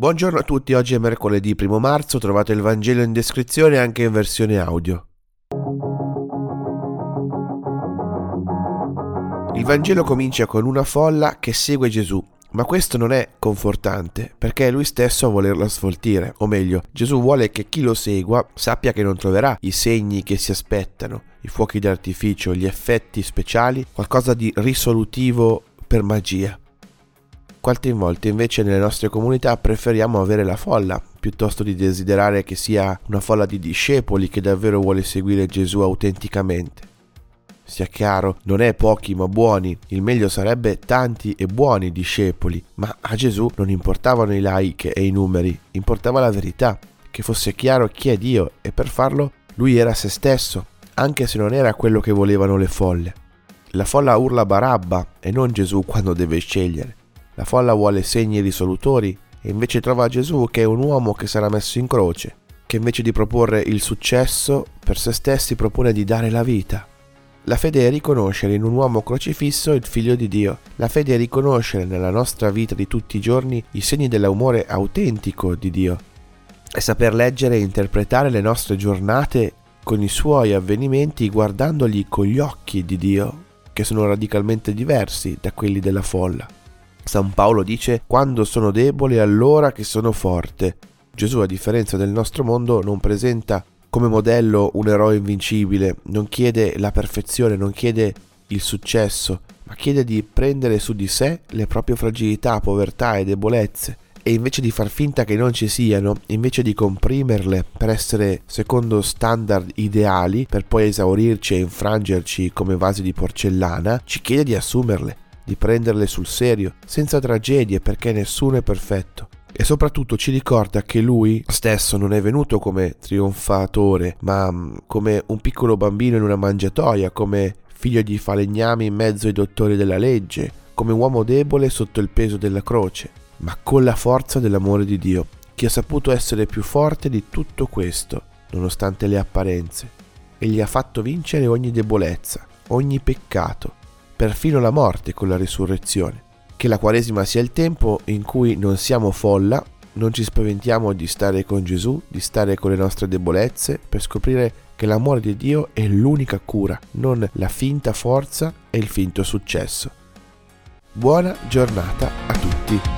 Buongiorno a tutti, oggi è mercoledì 1 marzo, trovate il Vangelo in descrizione anche in versione audio. Il Vangelo comincia con una folla che segue Gesù, ma questo non è confortante perché è lui stesso a volerla sfoltire, o meglio, Gesù vuole che chi lo segua sappia che non troverà i segni che si aspettano, i fuochi d'artificio, gli effetti speciali, qualcosa di risolutivo per magia. Quante volte invece nelle nostre comunità preferiamo avere la folla piuttosto di desiderare che sia una folla di discepoli che davvero vuole seguire Gesù autenticamente. Sia chiaro, non è pochi ma buoni, il meglio sarebbe tanti e buoni discepoli, ma a Gesù non importavano i like e i numeri, importava la verità, che fosse chiaro chi è Dio e per farlo lui era se stesso, anche se non era quello che volevano le folle. La folla urla Barabba e non Gesù quando deve scegliere. La folla vuole segni risolutori e invece trova Gesù che è un uomo che sarà messo in croce, che invece di proporre il successo per se stessi propone di dare la vita. La fede è riconoscere in un uomo crocifisso il figlio di Dio. La fede è riconoscere nella nostra vita di tutti i giorni i segni dell'umore autentico di Dio. È saper leggere e interpretare le nostre giornate con i suoi avvenimenti guardandoli con gli occhi di Dio, che sono radicalmente diversi da quelli della folla. San Paolo dice quando sono debole allora che sono forte. Gesù a differenza del nostro mondo non presenta come modello un eroe invincibile, non chiede la perfezione, non chiede il successo, ma chiede di prendere su di sé le proprie fragilità, povertà e debolezze e invece di far finta che non ci siano, invece di comprimerle per essere secondo standard ideali, per poi esaurirci e infrangerci come vasi di porcellana, ci chiede di assumerle di prenderle sul serio, senza tragedie perché nessuno è perfetto. E soprattutto ci ricorda che lui stesso non è venuto come trionfatore, ma mm, come un piccolo bambino in una mangiatoia, come figlio di falegnami in mezzo ai dottori della legge, come uomo debole sotto il peso della croce, ma con la forza dell'amore di Dio, che ha saputo essere più forte di tutto questo, nonostante le apparenze, e gli ha fatto vincere ogni debolezza, ogni peccato, perfino la morte con la risurrezione. Che la Quaresima sia il tempo in cui non siamo folla, non ci spaventiamo di stare con Gesù, di stare con le nostre debolezze, per scoprire che l'amore di Dio è l'unica cura, non la finta forza e il finto successo. Buona giornata a tutti.